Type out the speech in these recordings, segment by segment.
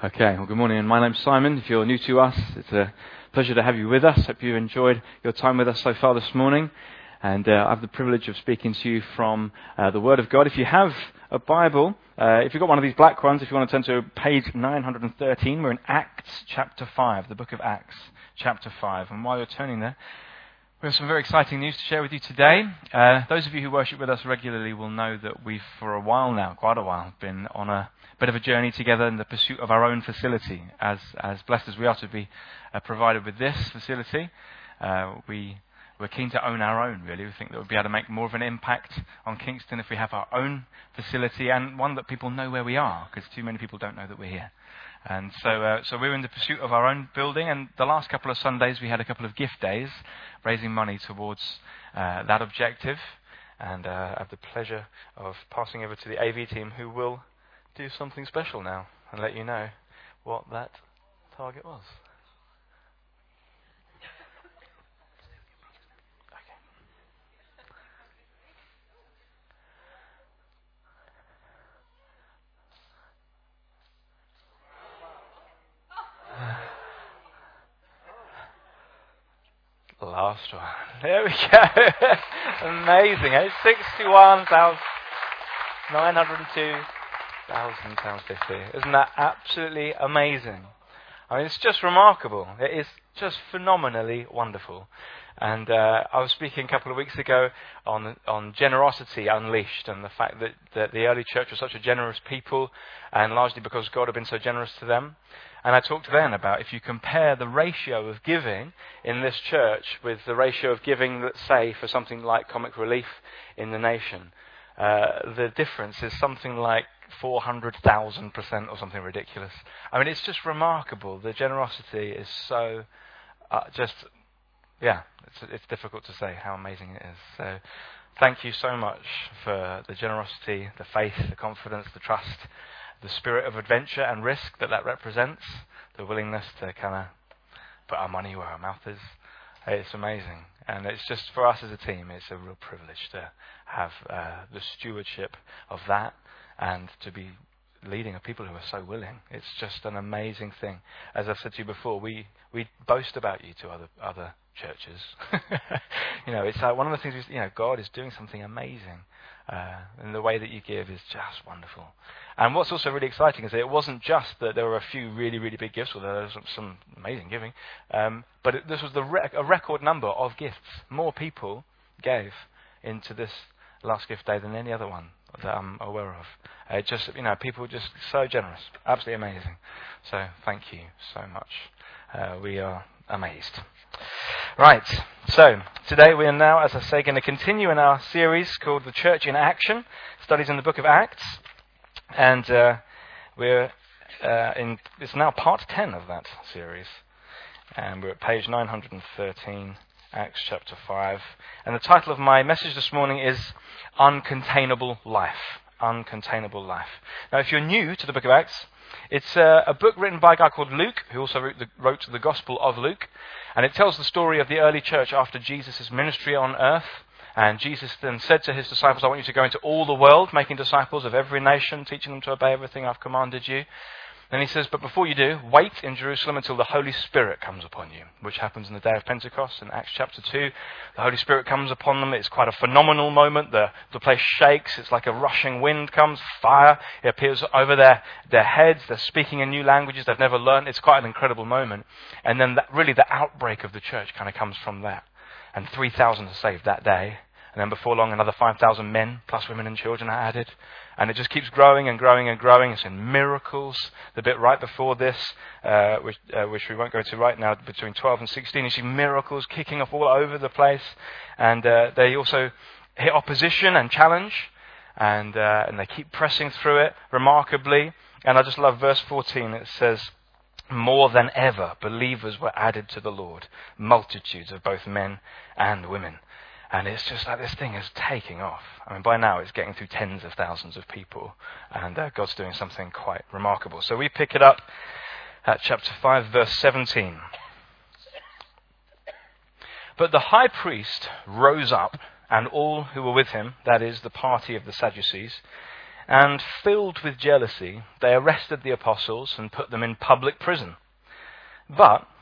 Okay, well, good morning. My name's Simon. If you're new to us, it's a pleasure to have you with us. Hope you've enjoyed your time with us so far this morning. And uh, I have the privilege of speaking to you from uh, the Word of God. If you have a Bible, uh, if you've got one of these black ones, if you want to turn to page 913, we're in Acts chapter 5, the book of Acts chapter 5. And while you're turning there, we have some very exciting news to share with you today. Uh, those of you who worship with us regularly will know that we've, for a while now, quite a while, been on a bit of a journey together in the pursuit of our own facility. As, as blessed as we are to be uh, provided with this facility, uh, we, we're keen to own our own, really. We think that we'll be able to make more of an impact on Kingston if we have our own facility and one that people know where we are, because too many people don't know that we're here. And so, uh, so we're in the pursuit of our own building. And the last couple of Sundays, we had a couple of gift days, raising money towards uh, that objective. And uh, I have the pleasure of passing over to the AV team, who will do something special now and let you know what that target was. Last one. There we go. Amazing. Eh? 61,902 thousand pounds fifty. Isn't that absolutely amazing? I mean, it's just remarkable. It is just phenomenally wonderful. And uh, I was speaking a couple of weeks ago on on generosity unleashed and the fact that, that the early church was such a generous people, and largely because God had been so generous to them. And I talked then about if you compare the ratio of giving in this church with the ratio of giving, let's say, for something like Comic Relief in the nation, uh, the difference is something like 400,000% or something ridiculous. I mean, it's just remarkable. The generosity is so uh, just, yeah, it's, it's difficult to say how amazing it is. So, thank you so much for the generosity, the faith, the confidence, the trust, the spirit of adventure and risk that that represents, the willingness to kind of put our money where our mouth is. It's amazing. And it's just for us as a team, it's a real privilege to have uh, the stewardship of that and to be leading a people who are so willing. It's just an amazing thing. As I've said to you before, we, we boast about you to other other churches. you know, it's like one of the things. We, you know, God is doing something amazing, uh, and the way that you give is just wonderful. And what's also really exciting is that it wasn't just that there were a few really really big gifts, although there was some, some amazing giving, um, but it, this was the rec- a record number of gifts. More people gave into this last gift day than any other one that I'm aware of. Uh, just you know, people just so generous, absolutely amazing. So thank you so much. Uh, we are amazed. Right, so today we are now, as I say, going to continue in our series called The Church in Action, studies in the book of Acts, and uh, we're uh, in. It's now part ten of that series, and we're at page 913. Acts chapter 5. And the title of my message this morning is Uncontainable Life. Uncontainable Life. Now, if you're new to the book of Acts, it's a, a book written by a guy called Luke, who also wrote the, wrote the Gospel of Luke. And it tells the story of the early church after Jesus' ministry on earth. And Jesus then said to his disciples, I want you to go into all the world, making disciples of every nation, teaching them to obey everything I've commanded you. Then he says, But before you do, wait in Jerusalem until the Holy Spirit comes upon you, which happens in the day of Pentecost in Acts chapter 2. The Holy Spirit comes upon them. It's quite a phenomenal moment. The, the place shakes. It's like a rushing wind comes, fire. It appears over their, their heads. They're speaking in new languages they've never learned. It's quite an incredible moment. And then that, really the outbreak of the church kind of comes from that. And 3,000 are saved that day. And then before long, another 5,000 men, plus women and children, are added. And it just keeps growing and growing and growing. It's in miracles. The bit right before this, uh, which, uh, which, we won't go to right now, between 12 and 16, you see miracles kicking off all over the place. And uh, they also hit opposition and challenge. And, uh, and they keep pressing through it remarkably. And I just love verse 14. It says, more than ever, believers were added to the Lord, multitudes of both men and women. And it's just like this thing is taking off. I mean, by now it's getting through tens of thousands of people, and uh, God's doing something quite remarkable. So we pick it up at chapter 5, verse 17. But the high priest rose up, and all who were with him, that is, the party of the Sadducees, And filled with jealousy, they arrested the apostles and put them in public prison. But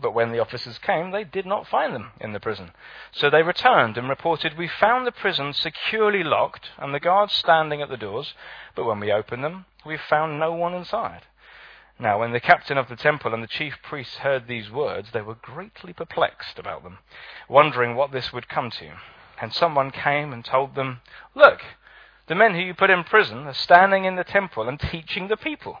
But when the officers came, they did not find them in the prison. So they returned and reported, We found the prison securely locked and the guards standing at the doors, but when we opened them, we found no one inside. Now, when the captain of the temple and the chief priests heard these words, they were greatly perplexed about them, wondering what this would come to. And someone came and told them, Look, the men who you put in prison are standing in the temple and teaching the people.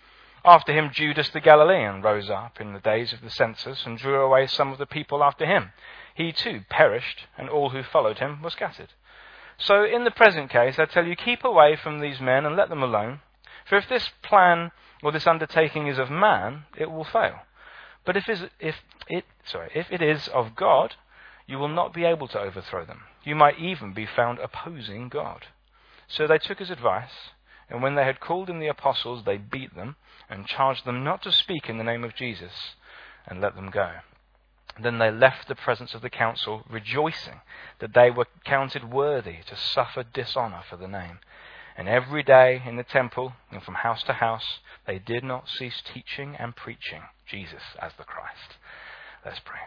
After him, Judas the Galilean rose up in the days of the census and drew away some of the people after him. He too perished, and all who followed him were scattered. So, in the present case, I tell you, keep away from these men and let them alone. For if this plan or this undertaking is of man, it will fail. But if, if, it, sorry, if it is of God, you will not be able to overthrow them. You might even be found opposing God. So they took his advice, and when they had called in the apostles, they beat them and charged them not to speak in the name of Jesus, and let them go. Then they left the presence of the council, rejoicing that they were counted worthy to suffer dishonor for the name. And every day in the temple and from house to house, they did not cease teaching and preaching Jesus as the Christ. Let's pray.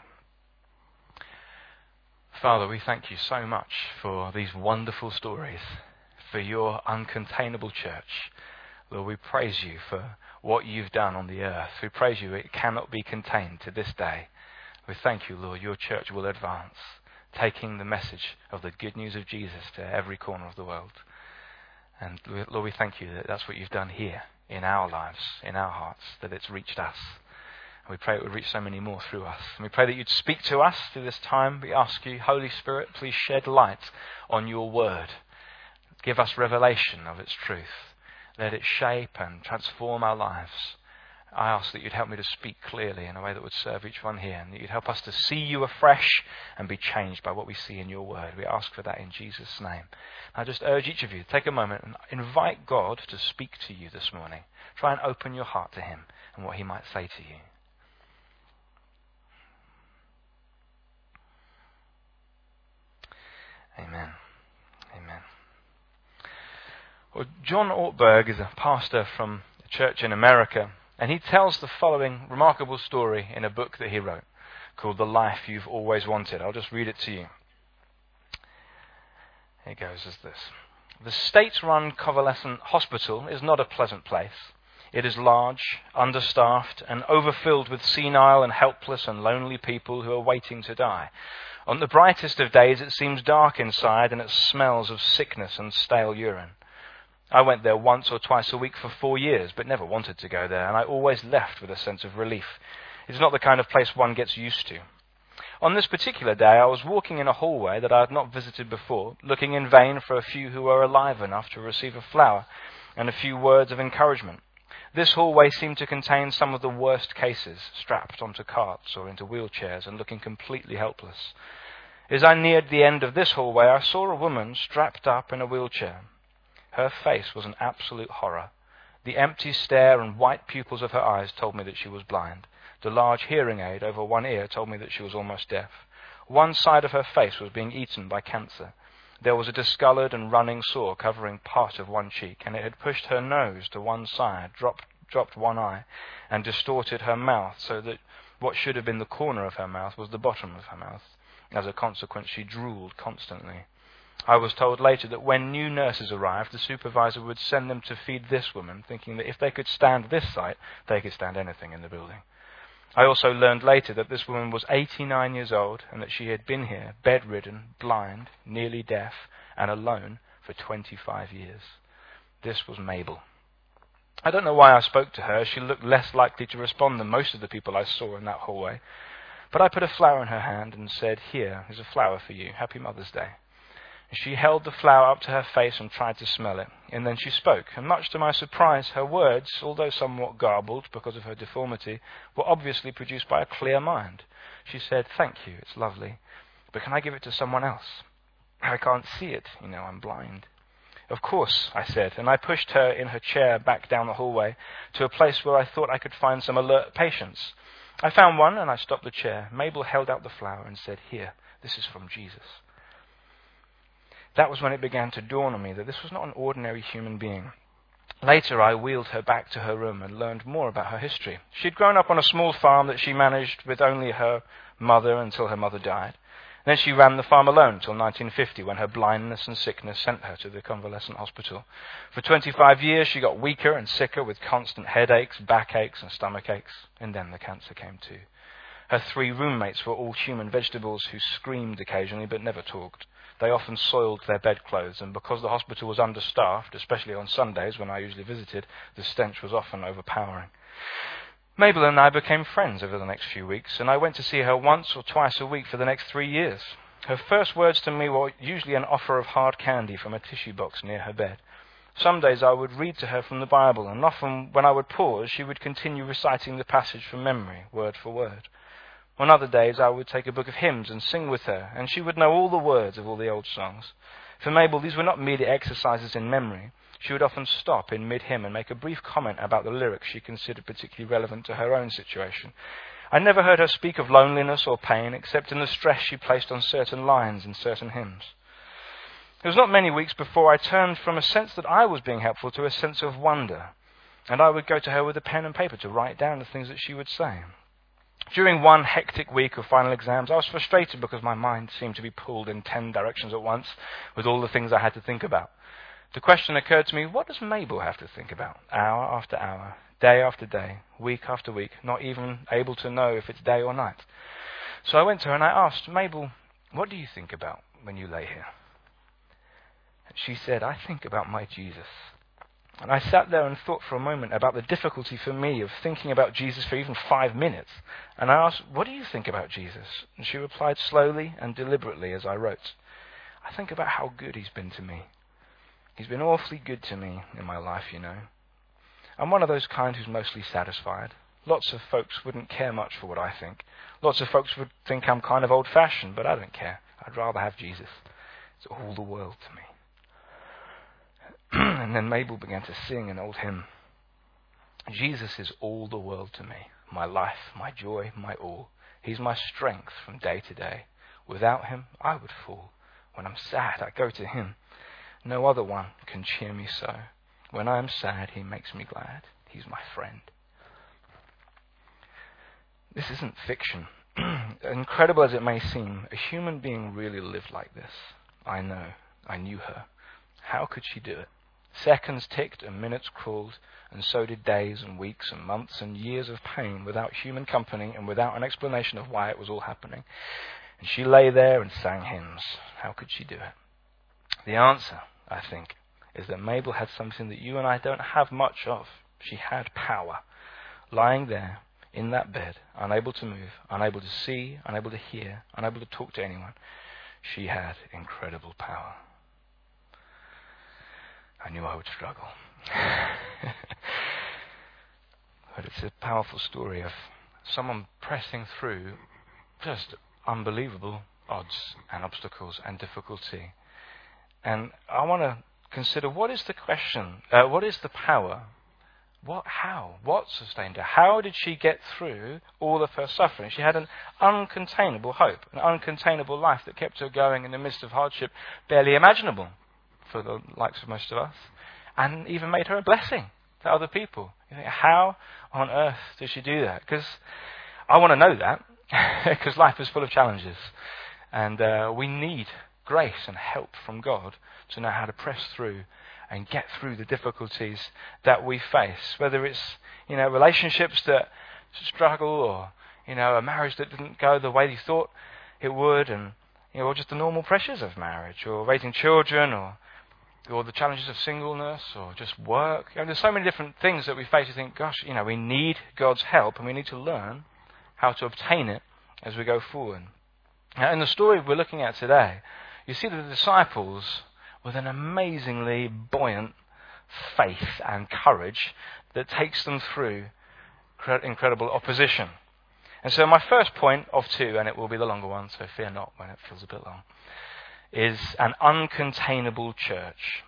Father, we thank you so much for these wonderful stories, for your uncontainable church. Lord, we praise you for what you've done on the earth. We praise you. It cannot be contained to this day. We thank you, Lord. Your church will advance, taking the message of the good news of Jesus to every corner of the world. And Lord, we thank you that that's what you've done here in our lives, in our hearts, that it's reached us. And we pray it would reach so many more through us. And we pray that you'd speak to us through this time. We ask you, Holy Spirit, please shed light on your word. Give us revelation of its truth. Let it shape and transform our lives. I ask that you'd help me to speak clearly in a way that would serve each one here, and that you'd help us to see you afresh and be changed by what we see in your word. We ask for that in Jesus' name. I just urge each of you to take a moment and invite God to speak to you this morning. Try and open your heart to Him and what He might say to you. Amen. Amen. Well, John Ortberg is a pastor from a church in America, and he tells the following remarkable story in a book that he wrote called The Life You've Always Wanted. I'll just read it to you. It goes as this The state run convalescent hospital is not a pleasant place. It is large, understaffed, and overfilled with senile and helpless and lonely people who are waiting to die. On the brightest of days, it seems dark inside and it smells of sickness and stale urine. I went there once or twice a week for four years, but never wanted to go there, and I always left with a sense of relief. It's not the kind of place one gets used to. On this particular day, I was walking in a hallway that I had not visited before, looking in vain for a few who were alive enough to receive a flower and a few words of encouragement. This hallway seemed to contain some of the worst cases, strapped onto carts or into wheelchairs and looking completely helpless. As I neared the end of this hallway, I saw a woman strapped up in a wheelchair. Her face was an absolute horror. The empty stare and white pupils of her eyes told me that she was blind. The large hearing aid over one ear told me that she was almost deaf. One side of her face was being eaten by cancer. There was a discolored and running sore covering part of one cheek, and it had pushed her nose to one side, dropped, dropped one eye, and distorted her mouth so that what should have been the corner of her mouth was the bottom of her mouth. As a consequence, she drooled constantly. I was told later that when new nurses arrived, the supervisor would send them to feed this woman, thinking that if they could stand this sight, they could stand anything in the building. I also learned later that this woman was 89 years old and that she had been here, bedridden, blind, nearly deaf, and alone for 25 years. This was Mabel. I don't know why I spoke to her. She looked less likely to respond than most of the people I saw in that hallway. But I put a flower in her hand and said, Here is a flower for you. Happy Mother's Day. She held the flower up to her face and tried to smell it, and then she spoke. And much to my surprise, her words, although somewhat garbled because of her deformity, were obviously produced by a clear mind. She said, Thank you, it's lovely, but can I give it to someone else? I can't see it, you know, I'm blind. Of course, I said, and I pushed her in her chair back down the hallway to a place where I thought I could find some alert patients. I found one and I stopped the chair. Mabel held out the flower and said, Here, this is from Jesus. That was when it began to dawn on me that this was not an ordinary human being. Later, I wheeled her back to her room and learned more about her history. She'd grown up on a small farm that she managed with only her mother until her mother died. Then she ran the farm alone until 1950 when her blindness and sickness sent her to the convalescent hospital. For 25 years, she got weaker and sicker with constant headaches, backaches, and stomach aches, and then the cancer came too. Her three roommates were all human vegetables who screamed occasionally but never talked. They often soiled their bedclothes, and because the hospital was understaffed, especially on Sundays when I usually visited, the stench was often overpowering. Mabel and I became friends over the next few weeks, and I went to see her once or twice a week for the next three years. Her first words to me were usually an offer of hard candy from a tissue box near her bed. Some days I would read to her from the Bible, and often when I would pause, she would continue reciting the passage from memory, word for word. On other days, I would take a book of hymns and sing with her, and she would know all the words of all the old songs. For Mabel, these were not merely exercises in memory. She would often stop in mid hymn and make a brief comment about the lyrics she considered particularly relevant to her own situation. I never heard her speak of loneliness or pain except in the stress she placed on certain lines in certain hymns. It was not many weeks before I turned from a sense that I was being helpful to a sense of wonder, and I would go to her with a pen and paper to write down the things that she would say. During one hectic week of final exams, I was frustrated because my mind seemed to be pulled in ten directions at once with all the things I had to think about. The question occurred to me what does Mabel have to think about? Hour after hour, day after day, week after week, not even able to know if it's day or night. So I went to her and I asked, Mabel, what do you think about when you lay here? She said, I think about my Jesus. And I sat there and thought for a moment about the difficulty for me of thinking about Jesus for even five minutes. And I asked, What do you think about Jesus? And she replied slowly and deliberately as I wrote, I think about how good he's been to me. He's been awfully good to me in my life, you know. I'm one of those kind who's mostly satisfied. Lots of folks wouldn't care much for what I think. Lots of folks would think I'm kind of old fashioned, but I don't care. I'd rather have Jesus. It's all the world to me. and then Mabel began to sing an old hymn. Jesus is all the world to me, my life, my joy, my all. He's my strength from day to day. Without him, I would fall. When I'm sad, I go to him. No other one can cheer me so. When I am sad, he makes me glad. He's my friend. This isn't fiction. Incredible as it may seem, a human being really lived like this. I know. I knew her. How could she do it? Seconds ticked and minutes crawled, and so did days and weeks and months and years of pain without human company and without an explanation of why it was all happening. And she lay there and sang hymns. How could she do it? The answer, I think, is that Mabel had something that you and I don't have much of. She had power. Lying there in that bed, unable to move, unable to see, unable to hear, unable to talk to anyone, she had incredible power. I knew I would struggle. But it's a powerful story of someone pressing through just unbelievable odds and obstacles and difficulty. And I want to consider what is the question, uh, what is the power? What, how? What sustained her? How did she get through all of her suffering? She had an uncontainable hope, an uncontainable life that kept her going in the midst of hardship barely imaginable for the likes of most of us, and even made her a blessing to other people. You think, how on earth did she do that? Because I want to know that, because life is full of challenges. And uh, we need grace and help from God to know how to press through and get through the difficulties that we face. Whether it's, you know, relationships that struggle or, you know, a marriage that didn't go the way you thought it would and, you know, or just the normal pressures of marriage or raising children or or the challenges of singleness or just work. You know, there's so many different things that we face. You think, gosh, you know, we need God's help and we need to learn how to obtain it as we go forward. Now, in the story we're looking at today, you see the disciples with an amazingly buoyant faith and courage that takes them through incredible opposition. And so, my first point of two, and it will be the longer one, so fear not when it feels a bit long, is an uncontainable church.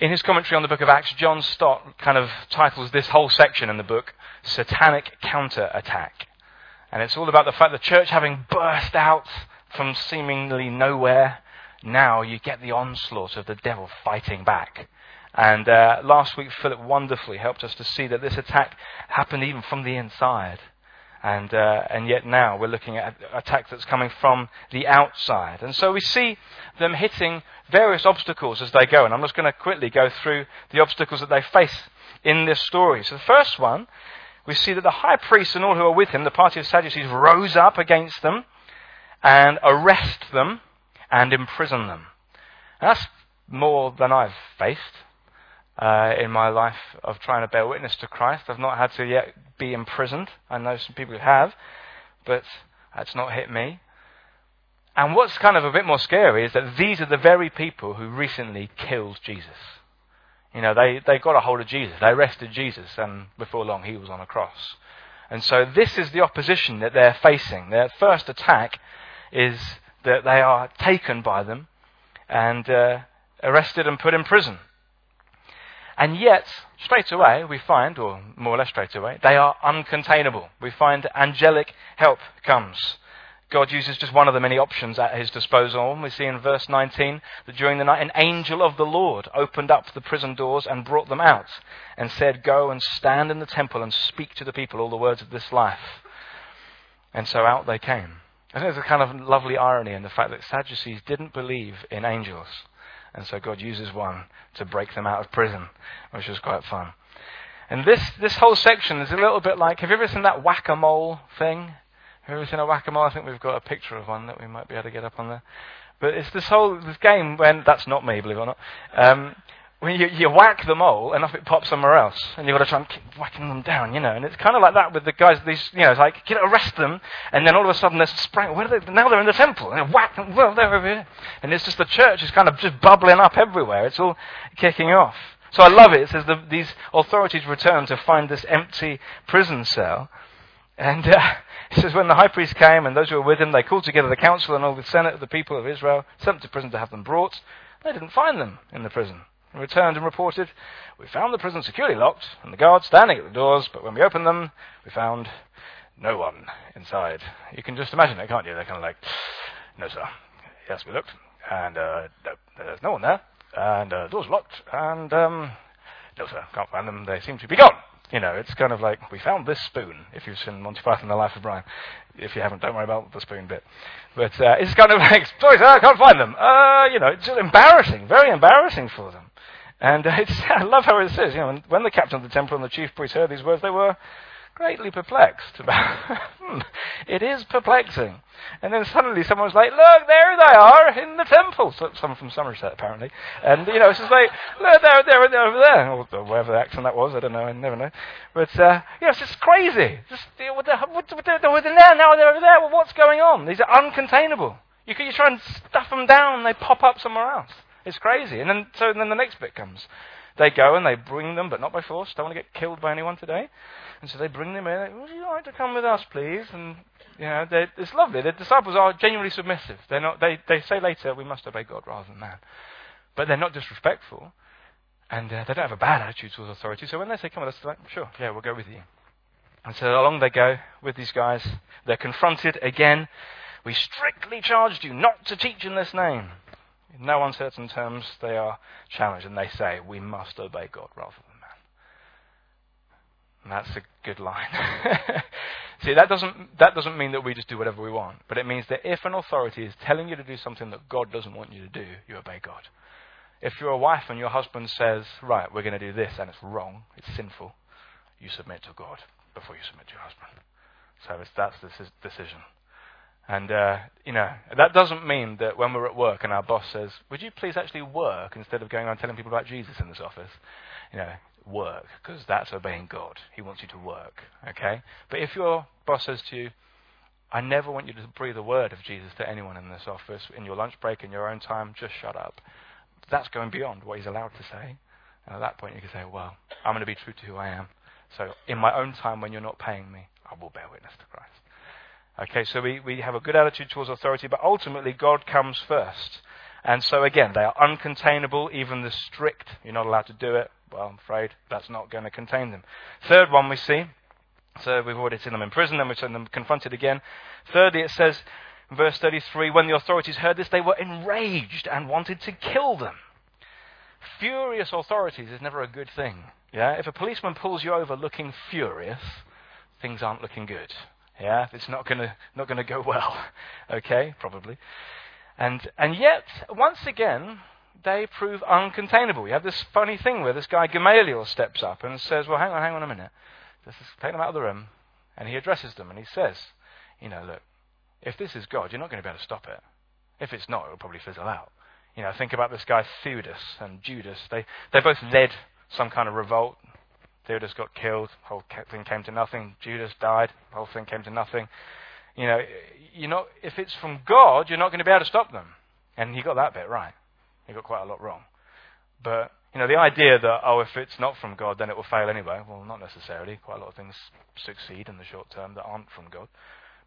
In his commentary on the book of Acts, John Stott kind of titles this whole section in the book Satanic Counterattack. And it's all about the fact the church having burst out from seemingly nowhere, now you get the onslaught of the devil fighting back. And uh, last week, Philip wonderfully helped us to see that this attack happened even from the inside. And, uh, and yet now we're looking at attack that's coming from the outside. And so we see them hitting various obstacles as they go. And I'm just going to quickly go through the obstacles that they face in this story. So the first one, we see that the high priest and all who are with him, the party of Sadducees, rose up against them and arrest them and imprison them. And that's more than I've faced uh, in my life of trying to bear witness to Christ. I've not had to yet be imprisoned. I know some people who have, but that's not hit me. And what's kind of a bit more scary is that these are the very people who recently killed Jesus. You know, they, they got a hold of Jesus. They arrested Jesus, and before long he was on a cross. And so this is the opposition that they're facing. Their first attack is that they are taken by them and uh, arrested and put in prison. And yet, straight away, we find, or more or less straight away, they are uncontainable. We find angelic help comes. God uses just one of the many options at his disposal. We see in verse 19 that during the night an angel of the Lord opened up the prison doors and brought them out and said, Go and stand in the temple and speak to the people all the words of this life. And so out they came. I think there's a kind of lovely irony in the fact that Sadducees didn't believe in angels. And so God uses one to break them out of prison, which was quite fun. And this, this whole section is a little bit like have you ever seen that whack a mole thing? Have you ever seen a whack a mole? I think we've got a picture of one that we might be able to get up on there. But it's this whole this game when that's not me, believe it or not. Um, when you, you whack the mole and off it pops somewhere else, and you've got to try and keep whacking them down, you know. And it's kind of like that with the guys. These, you know, it's like know, arrest them, and then all of a sudden they're sprang. Where are they? Now they're in the temple, and whack them. Well, they're over here, and it's just the church is kind of just bubbling up everywhere. It's all kicking off. So I love it. It says that these authorities return to find this empty prison cell. And uh, it says, when the high priest came and those who were with him, they called together the council and all the senate of the people of Israel, sent them to prison to have them brought. They didn't find them in the prison and returned and reported, We found the prison securely locked and the guards standing at the doors, but when we opened them, we found no one inside. You can just imagine it, can't you? They're kind of like, No, sir. Yes, we looked, and uh, no, there's no one there, and uh, doors locked, and um, no, sir, can't find them. They seem to be gone. You know, it's kind of like, we found this spoon, if you've seen Monty Python, The Life of Brian. If you haven't, don't worry about the spoon bit. But uh, it's kind of like, sorry sir, I can't find them. Uh, you know, it's just embarrassing, very embarrassing for them. And uh, I love how it says, you know, when the captain of the temple and the chief priest heard these words, they were greatly perplexed. Hmm, it is perplexing. And then suddenly someone was like, look, there they are in the temple. So, someone from Somerset, apparently. And, you know, it's just like, look, they're, they're, they're over there. Or whatever the accent that was, I don't know, I never know. But, uh, you know, it's just crazy. Just, you know, they're, they're there, now they're over there. Well, what's going on? These are uncontainable. You, you try and stuff them down, and they pop up somewhere else. It's crazy. And then, so then the next bit comes. they go and they bring them, but not by force. Don't want to get killed by anyone today. And so they bring them in. Like, Would you like to come with us, please? And you know, it's lovely. The disciples are genuinely submissive. They're not. They they say later, we must obey God rather than man. But they're not disrespectful, and uh, they don't have a bad attitude towards authority. So when they say, "Come with us," they're like, "Sure, yeah, we'll go with you." And so along they go with these guys. They're confronted again. We strictly charged you not to teach in this name. In no uncertain terms, they are challenged, and they say, We must obey God rather than man. And that's a good line. See, that doesn't, that doesn't mean that we just do whatever we want, but it means that if an authority is telling you to do something that God doesn't want you to do, you obey God. If you're a wife and your husband says, Right, we're going to do this, and it's wrong, it's sinful, you submit to God before you submit to your husband. So that's the decision. And, uh, you know, that doesn't mean that when we're at work and our boss says, Would you please actually work instead of going around telling people about Jesus in this office? You know, work, because that's obeying God. He wants you to work, okay? But if your boss says to you, I never want you to breathe a word of Jesus to anyone in this office, in your lunch break, in your own time, just shut up. That's going beyond what he's allowed to say. And at that point, you can say, Well, I'm going to be true to who I am. So, in my own time, when you're not paying me, I will bear witness to Christ. Okay, so we, we have a good attitude towards authority, but ultimately God comes first. And so again, they are uncontainable, even the strict, you're not allowed to do it. Well, I'm afraid that's not going to contain them. Third one we see, so we've already seen them in prison, then we've seen them confronted again. Thirdly, it says, in verse 33, when the authorities heard this, they were enraged and wanted to kill them. Furious authorities is never a good thing. Yeah? If a policeman pulls you over looking furious, things aren't looking good. Yeah, it's not going to not going to go well. okay, probably. And and yet once again they prove uncontainable. You have this funny thing where this guy Gamaliel steps up and says, "Well, hang on, hang on a minute. Let's just take them out of the room." And he addresses them and he says, "You know, look, if this is God, you're not going to be able to stop it. If it's not, it'll probably fizzle out. You know, think about this guy Theudas and Judas. They they both led some kind of revolt. Theudas got killed, whole thing came to nothing. Judas died, whole thing came to nothing. You know, you know, if it's from God, you're not going to be able to stop them. And he got that bit right. He got quite a lot wrong. But you know, the idea that oh, if it's not from God, then it will fail anyway. Well, not necessarily. Quite a lot of things succeed in the short term that aren't from God.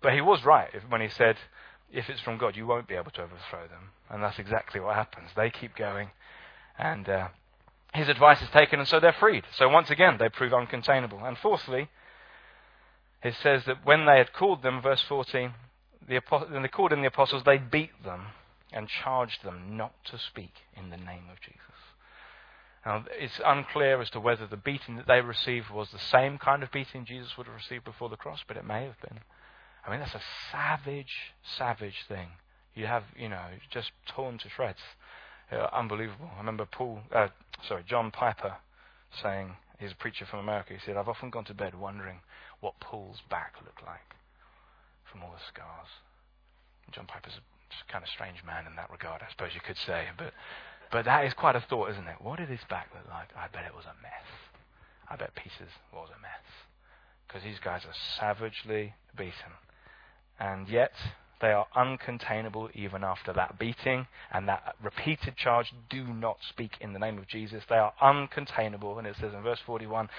But he was right when he said, if it's from God, you won't be able to overthrow them. And that's exactly what happens. They keep going, and uh, his advice is taken, and so they're freed. So once again, they prove uncontainable. And fourthly, it says that when they had called them, verse 14, the, when they called in the apostles, they beat them and charged them not to speak in the name of Jesus. Now, it's unclear as to whether the beating that they received was the same kind of beating Jesus would have received before the cross, but it may have been. I mean, that's a savage, savage thing. You have, you know, just torn to shreds. Uh, unbelievable. I remember Paul, uh, sorry, John Piper saying, he's a preacher from America, he said, I've often gone to bed wondering what Paul's back looked like from all the scars. John Piper's a kind of strange man in that regard, I suppose you could say. But, but that is quite a thought, isn't it? What did his back look like? I bet it was a mess. I bet pieces was a mess. Because these guys are savagely beaten. And yet, they are uncontainable even after that beating and that repeated charge do not speak in the name of Jesus. They are uncontainable. And it says in verse 41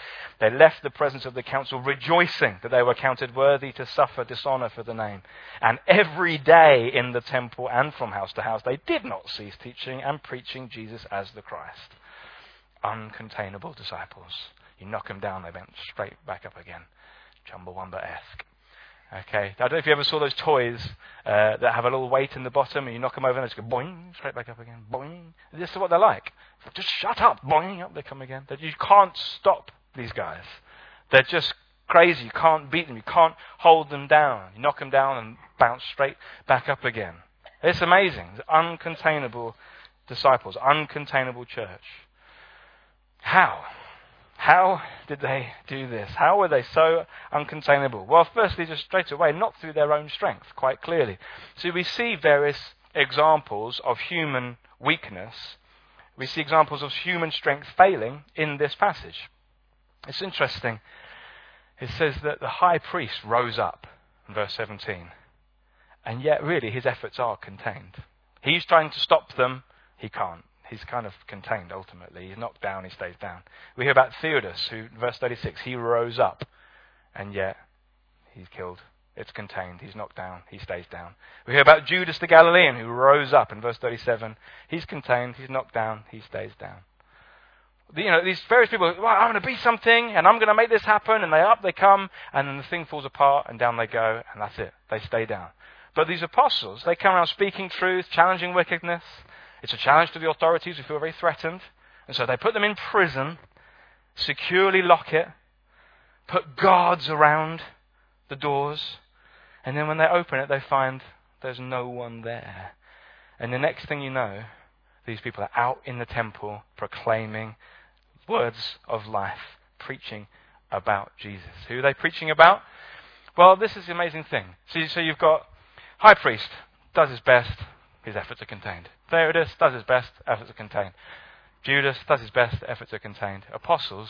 they left the presence of the council rejoicing that they were counted worthy to suffer dishonor for the name. And every day in the temple and from house to house they did not cease teaching and preaching Jesus as the Christ. Uncontainable disciples. You knock them down, they went straight back up again. Chumbawamba esque. Okay, I don't know if you ever saw those toys uh, that have a little weight in the bottom, and you knock them over, and they just go boing, straight back up again, boing. This is what they're like. Just shut up, boing, up they come again. You can't stop these guys. They're just crazy. You can't beat them. You can't hold them down. You knock them down and bounce straight back up again. It's amazing. It's uncontainable disciples, uncontainable church. How? How did they do this? How were they so uncontainable? Well, firstly, just straight away, not through their own strength, quite clearly. So we see various examples of human weakness. We see examples of human strength failing in this passage. It's interesting. It says that the high priest rose up in verse 17. And yet, really, his efforts are contained. He's trying to stop them. He can't. He's kind of contained ultimately. He's knocked down, he stays down. We hear about Theudas, who, verse 36, he rose up, and yet he's killed. It's contained. He's knocked down. He stays down. We hear about Judas the Galilean, who rose up in verse 37. He's contained. He's knocked down. He stays down. You know, these various people, well, I'm going to be something, and I'm going to make this happen, and they up, they come, and then the thing falls apart, and down they go, and that's it. They stay down. But these apostles, they come around speaking truth, challenging wickedness. It's a challenge to the authorities who feel very threatened. And so they put them in prison, securely lock it, put guards around the doors, and then when they open it, they find there's no one there. And the next thing you know, these people are out in the temple proclaiming words of life, preaching about Jesus. Who are they preaching about? Well, this is the amazing thing. So, so you've got High priest does his best, his efforts are contained. Theudas does his best, efforts are contained. Judas does his best, efforts are contained. Apostles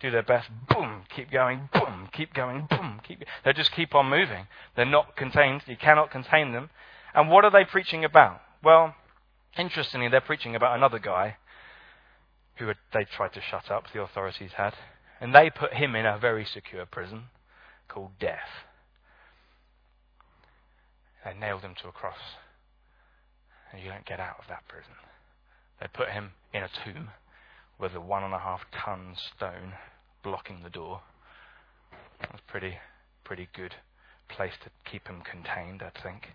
do their best, boom, keep going, boom, keep going, boom, keep. They just keep on moving. They're not contained. You cannot contain them. And what are they preaching about? Well, interestingly, they're preaching about another guy who had, they tried to shut up. The authorities had, and they put him in a very secure prison called death. They nailed him to a cross. And you don't get out of that prison. They put him in a tomb with a one and a half ton stone blocking the door. That's pretty, pretty good place to keep him contained, I think.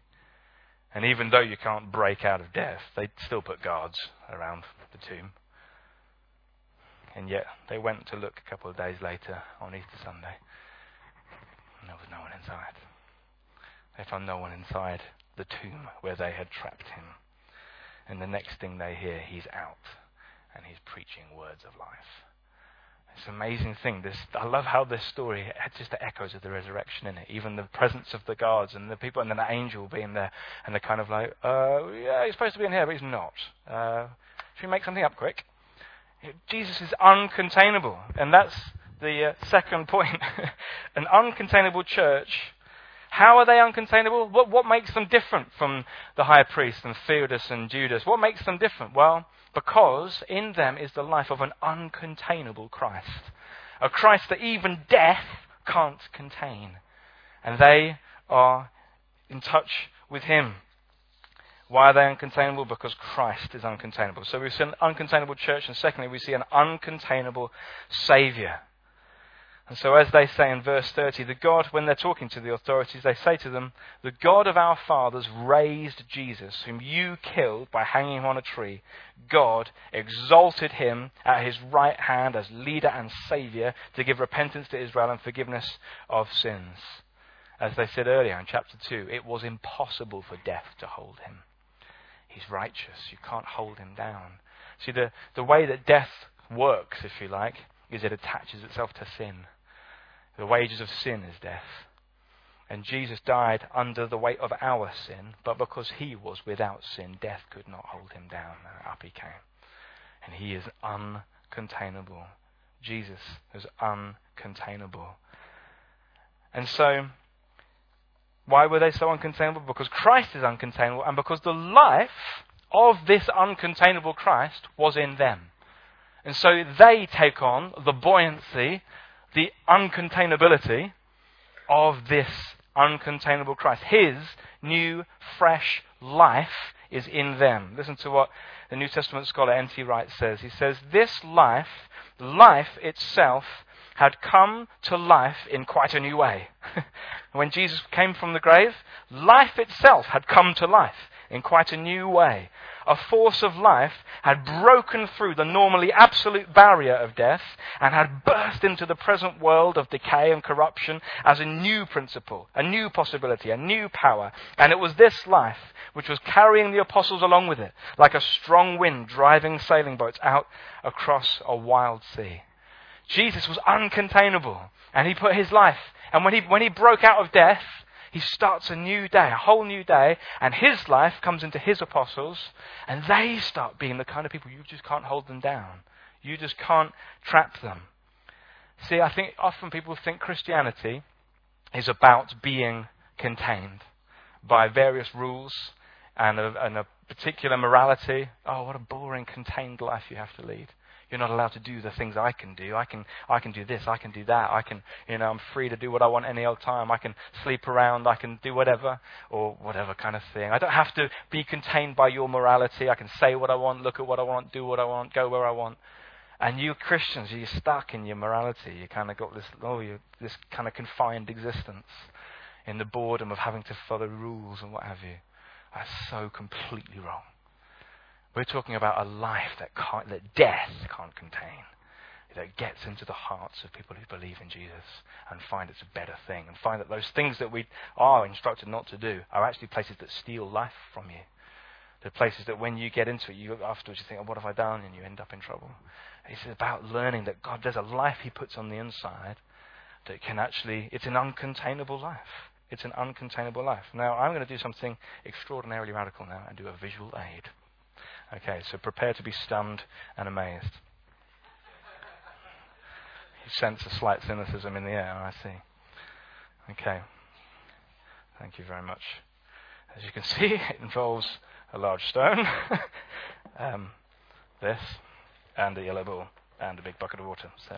And even though you can't break out of death, they still put guards around the tomb. And yet they went to look a couple of days later on Easter Sunday, and there was no one inside. They found no one inside the tomb where they had trapped him. And the next thing they hear, he's out and he's preaching words of life. It's an amazing thing. This, I love how this story just the echoes of the resurrection in it. Even the presence of the guards and the people, and then the angel being there, and they're kind of like, uh, yeah, he's supposed to be in here, but he's not. Uh, should we make something up quick? Jesus is uncontainable, and that's the uh, second point. An uncontainable church how are they uncontainable? What, what makes them different from the high priest and Theudas and Judas? What makes them different? Well, because in them is the life of an uncontainable Christ. A Christ that even death can't contain. And they are in touch with Him. Why are they uncontainable? Because Christ is uncontainable. So we see an uncontainable church, and secondly, we see an uncontainable Saviour. And so, as they say in verse 30, the God, when they're talking to the authorities, they say to them, The God of our fathers raised Jesus, whom you killed by hanging him on a tree. God exalted him at his right hand as leader and savior to give repentance to Israel and forgiveness of sins. As they said earlier in chapter 2, it was impossible for death to hold him. He's righteous. You can't hold him down. See, the, the way that death works, if you like, is it attaches itself to sin. The wages of sin is death. And Jesus died under the weight of our sin, but because he was without sin, death could not hold him down. And up he came. And he is uncontainable. Jesus is uncontainable. And so, why were they so uncontainable? Because Christ is uncontainable, and because the life of this uncontainable Christ was in them. And so they take on the buoyancy the uncontainability of this uncontainable Christ. His new, fresh life is in them. Listen to what the New Testament scholar N.T. Wright says. He says, This life, life itself, had come to life in quite a new way. when Jesus came from the grave, life itself had come to life in quite a new way. A force of life had broken through the normally absolute barrier of death and had burst into the present world of decay and corruption as a new principle, a new possibility, a new power. And it was this life which was carrying the apostles along with it, like a strong wind driving sailing boats out across a wild sea. Jesus was uncontainable, and he put his life, and when he, when he broke out of death, he starts a new day, a whole new day, and his life comes into his apostles, and they start being the kind of people you just can't hold them down. You just can't trap them. See, I think often people think Christianity is about being contained by various rules and a, and a particular morality. Oh, what a boring, contained life you have to lead. You're not allowed to do the things I can do. I can, I can do this. I can do that. I can, you know, I'm free to do what I want any old time. I can sleep around. I can do whatever or whatever kind of thing. I don't have to be contained by your morality. I can say what I want, look at what I want, do what I want, go where I want. And you Christians, you're stuck in your morality. You kind of got this, oh, you this kind of confined existence in the boredom of having to follow rules and what have you. That's so completely wrong. We're talking about a life that, that death can't contain, that gets into the hearts of people who believe in Jesus and find it's a better thing, and find that those things that we are instructed not to do are actually places that steal life from you. They're places that when you get into it, you afterwards you think, oh, what have I done? And you end up in trouble. It's about learning that God, there's a life He puts on the inside that can actually, it's an uncontainable life. It's an uncontainable life. Now, I'm going to do something extraordinarily radical now and do a visual aid. Okay, so prepare to be stunned and amazed. You sense a slight cynicism in the air, I see. Okay. Thank you very much. As you can see, it involves a large stone, um, this, and a yellow ball, and a big bucket of water. So,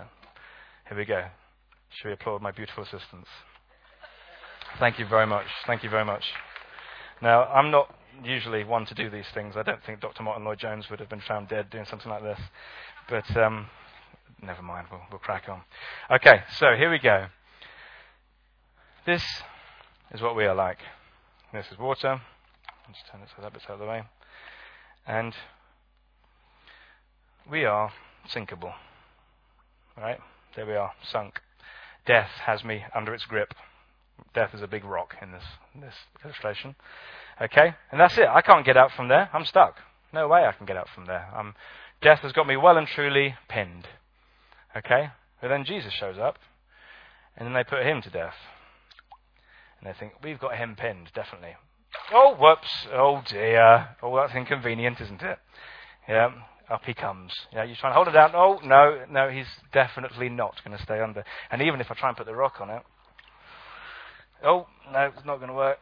here we go. Shall we applaud my beautiful assistants? Thank you very much. Thank you very much. Now, I'm not usually one to do these things. I don't think Dr. Martyn Lloyd-Jones would have been found dead doing something like this. But um, never mind, we'll, we'll crack on. Okay, so here we go. This is what we are like. This is water. Let's turn it so that out of the way. And we are sinkable. Right? There we are, sunk. Death has me under its grip. Death is a big rock in this, in this illustration. Okay? And that's it. I can't get out from there. I'm stuck. No way I can get out from there. Um, death has got me well and truly pinned. Okay? But then Jesus shows up, and then they put him to death. And they think, we've got him pinned, definitely. Oh, whoops. Oh, dear. Oh, that's inconvenient, isn't it? Yeah. Up he comes. Yeah, you try and hold it down. Oh, no, no, he's definitely not going to stay under. And even if I try and put the rock on it, oh, no, it's not going to work.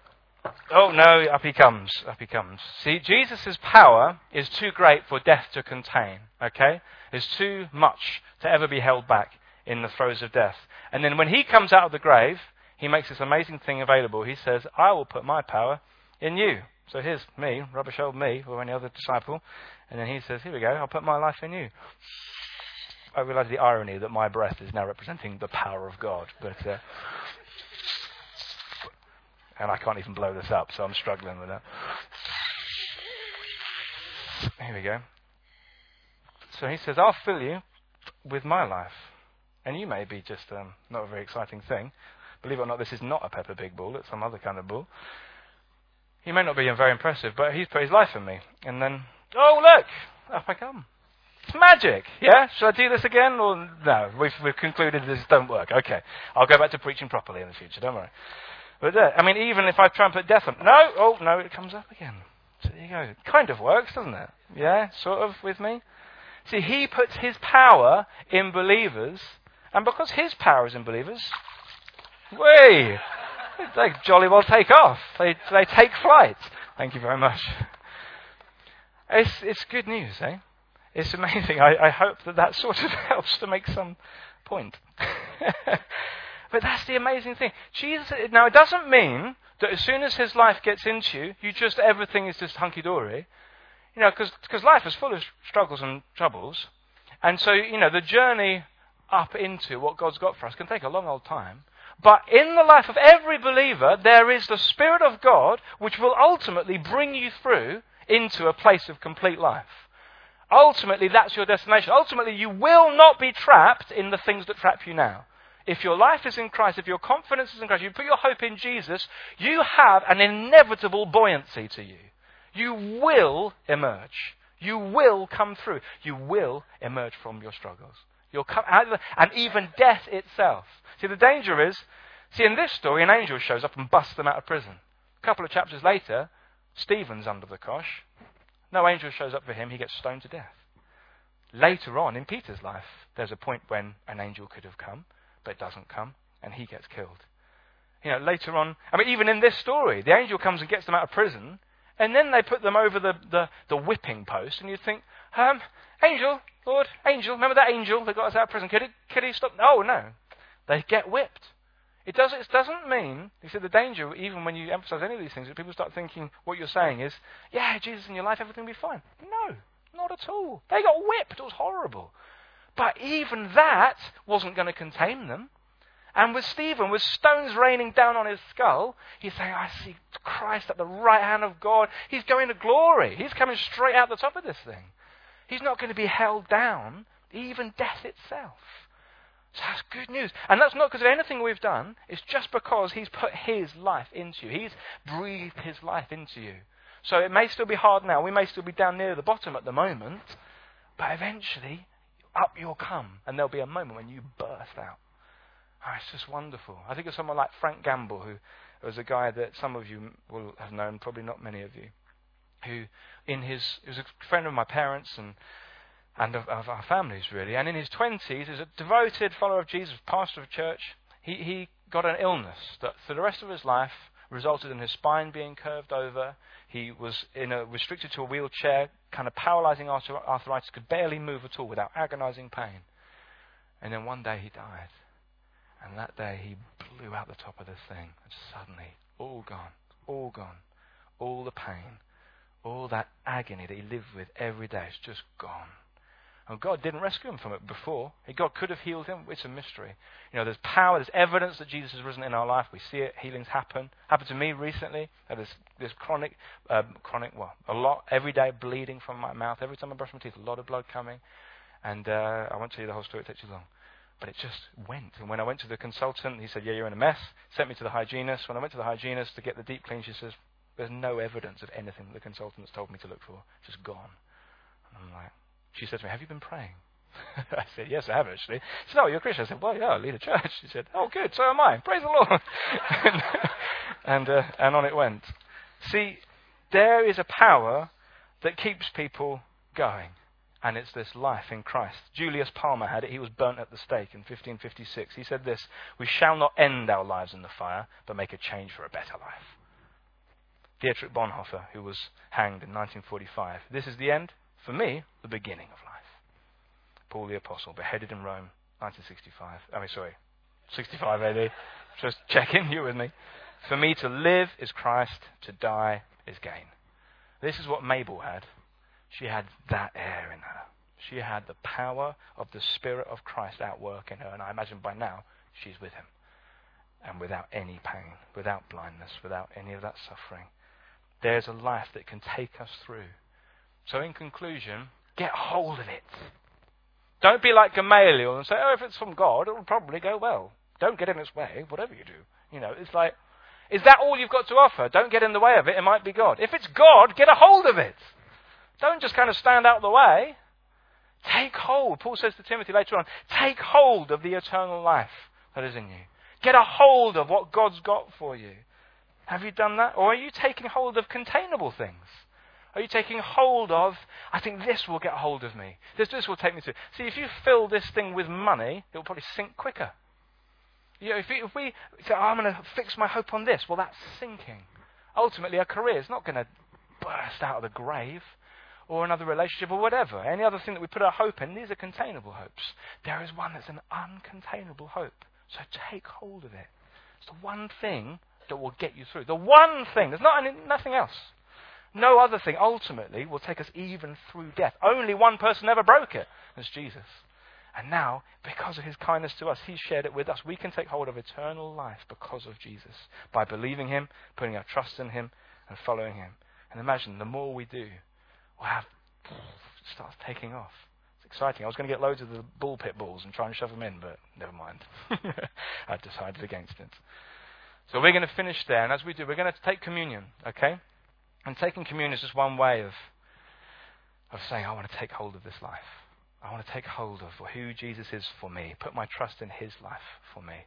Oh no, up he comes, up he comes. See, Jesus' power is too great for death to contain, okay? It's too much to ever be held back in the throes of death. And then when he comes out of the grave, he makes this amazing thing available. He says, I will put my power in you. So here's me, rubbish old me, or any other disciple. And then he says, Here we go, I'll put my life in you. I realize the irony that my breath is now representing the power of God. But. Uh, and I can't even blow this up, so I'm struggling with it. Here we go. So he says, I'll fill you with my life. And you may be just um, not a very exciting thing. Believe it or not, this is not a Peppa Pig bull, it's some other kind of bull. He may not be very impressive, but he's put his life in me. And then, oh, look, up I come. It's magic, yeah? Shall I do this again? Or no, we've, we've concluded this don't work. Okay, I'll go back to preaching properly in the future, don't worry. But uh, I mean, even if I put death on, no, oh no, it comes up again. So there you go. It kind of works, doesn't it? Yeah, sort of with me. See, he puts his power in believers, and because his power is in believers, way, they jolly well take off. They they take flight. Thank you very much. It's it's good news, eh? It's amazing. I, I hope that that sort of helps to make some point. But that's the amazing thing. Jesus, now it doesn't mean that as soon as his life gets into you, you just, everything is just hunky dory. You know, because life is full of struggles and troubles. And so, you know, the journey up into what God's got for us can take a long old time. But in the life of every believer, there is the Spirit of God which will ultimately bring you through into a place of complete life. Ultimately, that's your destination. Ultimately, you will not be trapped in the things that trap you now. If your life is in Christ, if your confidence is in Christ, you put your hope in Jesus, you have an inevitable buoyancy to you. You will emerge. You will come through. You will emerge from your struggles. You'll come out the, and even death itself. See, the danger is, see, in this story, an angel shows up and busts them out of prison. A couple of chapters later, Stephen's under the cosh. No angel shows up for him. He gets stoned to death. Later on in Peter's life, there's a point when an angel could have come but doesn't come, and he gets killed. You know, later on, I mean, even in this story, the angel comes and gets them out of prison, And then they put them over the, the, the whipping post, and you think, um, angel, Lord, angel, remember that angel that got us out of prison? Could he, could he stop? Oh, no. They get whipped. It doesn't, it doesn't mean, you see, the danger, even when you emphasize any of these things, that people start thinking what you're saying is, yeah, Jesus in your life, everything will be fine. No, not at all. They got whipped. It was horrible. But even that wasn't going to contain them. And with Stephen, with stones raining down on his skull, he's saying, I see Christ at the right hand of God. He's going to glory. He's coming straight out the top of this thing. He's not going to be held down, even death itself. So that's good news. And that's not because of anything we've done. It's just because He's put His life into you. He's breathed His life into you. So it may still be hard now. We may still be down near the bottom at the moment. But eventually, up you'll come. And there'll be a moment when you burst out. Oh, it's just wonderful. I think of someone like Frank Gamble, who was a guy that some of you will have known, probably not many of you, who in his, he was a friend of my parents and and of, of, our families, really. And in his 20s, as a devoted follower of Jesus, pastor of a church, he, he got an illness that for the rest of his life resulted in his spine being curved over. He was in a, restricted to a wheelchair, kind of paralyzing arthritis, could barely move at all without agonizing pain. And then one day he died. And that day he blew out the top of this thing. And suddenly, all gone, all gone. All the pain, all that agony that he lived with every day is just gone. And God didn't rescue him from it before. God could have healed him. It's a mystery. You know, there's power, there's evidence that Jesus has risen in our life. We see it. Healings happen. Happened to me recently. I had this, chronic, uh, chronic, well, a lot, every day bleeding from my mouth. Every time I brush my teeth, a lot of blood coming. And uh, I won't tell you the whole story, it takes too long. But it just went. And when I went to the consultant, he said, Yeah, you're in a mess. Sent me to the hygienist. When I went to the hygienist to get the deep clean, she says, There's no evidence of anything the consultant's told me to look for. It's just gone. And I'm like, she said to me, Have you been praying? I said, Yes, I have actually. She said, Oh, you're a Christian? I said, Well, yeah, I lead a church. She said, Oh, good, so am I. Praise the Lord. and, uh, and on it went. See, there is a power that keeps people going. And it's this life in Christ. Julius Palmer had it. He was burnt at the stake in 1556. He said this We shall not end our lives in the fire, but make a change for a better life. Dietrich Bonhoeffer, who was hanged in 1945. This is the end. For me, the beginning of life. Paul the Apostle, beheaded in Rome, 1965. I mean, sorry, 65 AD. Just checking, you with me. For me to live is Christ, to die is gain. This is what Mabel had. She had that air in her. She had the power of the Spirit of Christ at work in her, and I imagine by now she's with him. And without any pain, without blindness, without any of that suffering. There's a life that can take us through so, in conclusion, get hold of it. Don't be like Gamaliel and say, oh, if it's from God, it will probably go well. Don't get in its way, whatever you do. You know, it's like, is that all you've got to offer? Don't get in the way of it. It might be God. If it's God, get a hold of it. Don't just kind of stand out of the way. Take hold. Paul says to Timothy later on, take hold of the eternal life that is in you. Get a hold of what God's got for you. Have you done that? Or are you taking hold of containable things? Are you taking hold of, I think this will get hold of me. This, this will take me to. See, if you fill this thing with money, it will probably sink quicker. You know, if, we, if we say, oh, I'm going to fix my hope on this, well, that's sinking. Ultimately, a career is not going to burst out of the grave or another relationship or whatever. Any other thing that we put our hope in, these are containable hopes. There is one that's an uncontainable hope. So take hold of it. It's the one thing that will get you through. The one thing. There's not any, nothing else. No other thing ultimately will take us even through death. Only one person ever broke it. That's Jesus. And now, because of his kindness to us, he shared it with us. We can take hold of eternal life because of Jesus. By believing him, putting our trust in him, and following him. And imagine, the more we do, we'll have, starts taking off. It's exciting. I was going to get loads of the bull pit balls and try and shove them in, but never mind. I've decided against it. So we're going to finish there, and as we do, we're going to take communion, okay? And taking communion is just one way of, of saying, I want to take hold of this life. I want to take hold of who Jesus is for me, put my trust in his life for me.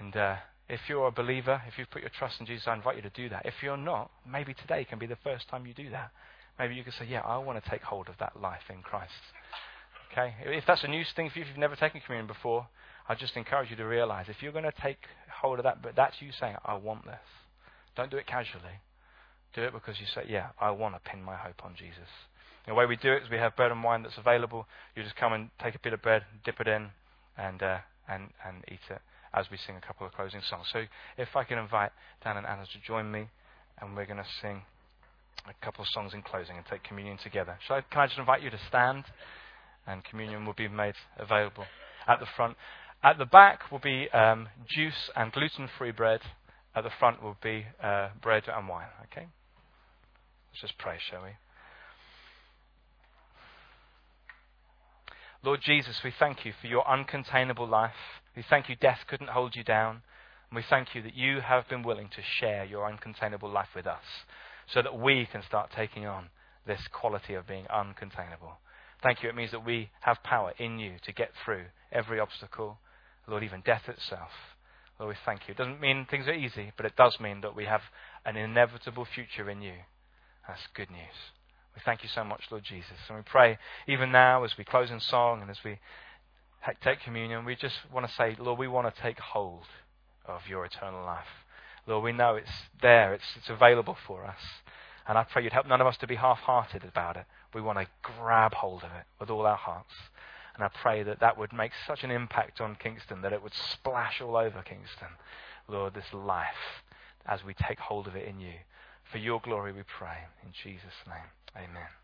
And uh, if you're a believer, if you've put your trust in Jesus, I invite you to do that. If you're not, maybe today can be the first time you do that. Maybe you can say, Yeah, I want to take hold of that life in Christ. Okay? If that's a new thing for you, if you've never taken communion before, I just encourage you to realize if you're going to take hold of that, but that's you saying, I want this. Don't do it casually. Do it because you say, yeah, I want to pin my hope on Jesus. The way we do it is we have bread and wine that's available. You just come and take a bit of bread, dip it in, and, uh, and, and eat it as we sing a couple of closing songs. So if I can invite Dan and Anna to join me, and we're going to sing a couple of songs in closing and take communion together. I, can I just invite you to stand? And communion will be made available at the front. At the back will be um, juice and gluten free bread. At the front will be uh, bread and wine. Okay? Let's just pray, shall we? Lord Jesus, we thank you for your uncontainable life. We thank you death couldn't hold you down. And we thank you that you have been willing to share your uncontainable life with us so that we can start taking on this quality of being uncontainable. Thank you. It means that we have power in you to get through every obstacle, Lord, even death itself. Lord, we thank you. It doesn't mean things are easy, but it does mean that we have an inevitable future in you. That's good news. We thank you so much, Lord Jesus. And we pray, even now, as we close in song and as we take communion, we just want to say, Lord, we want to take hold of your eternal life. Lord, we know it's there, it's, it's available for us. And I pray you'd help none of us to be half hearted about it. We want to grab hold of it with all our hearts. And I pray that that would make such an impact on Kingston that it would splash all over Kingston. Lord, this life as we take hold of it in you. For your glory we pray. In Jesus' name, amen.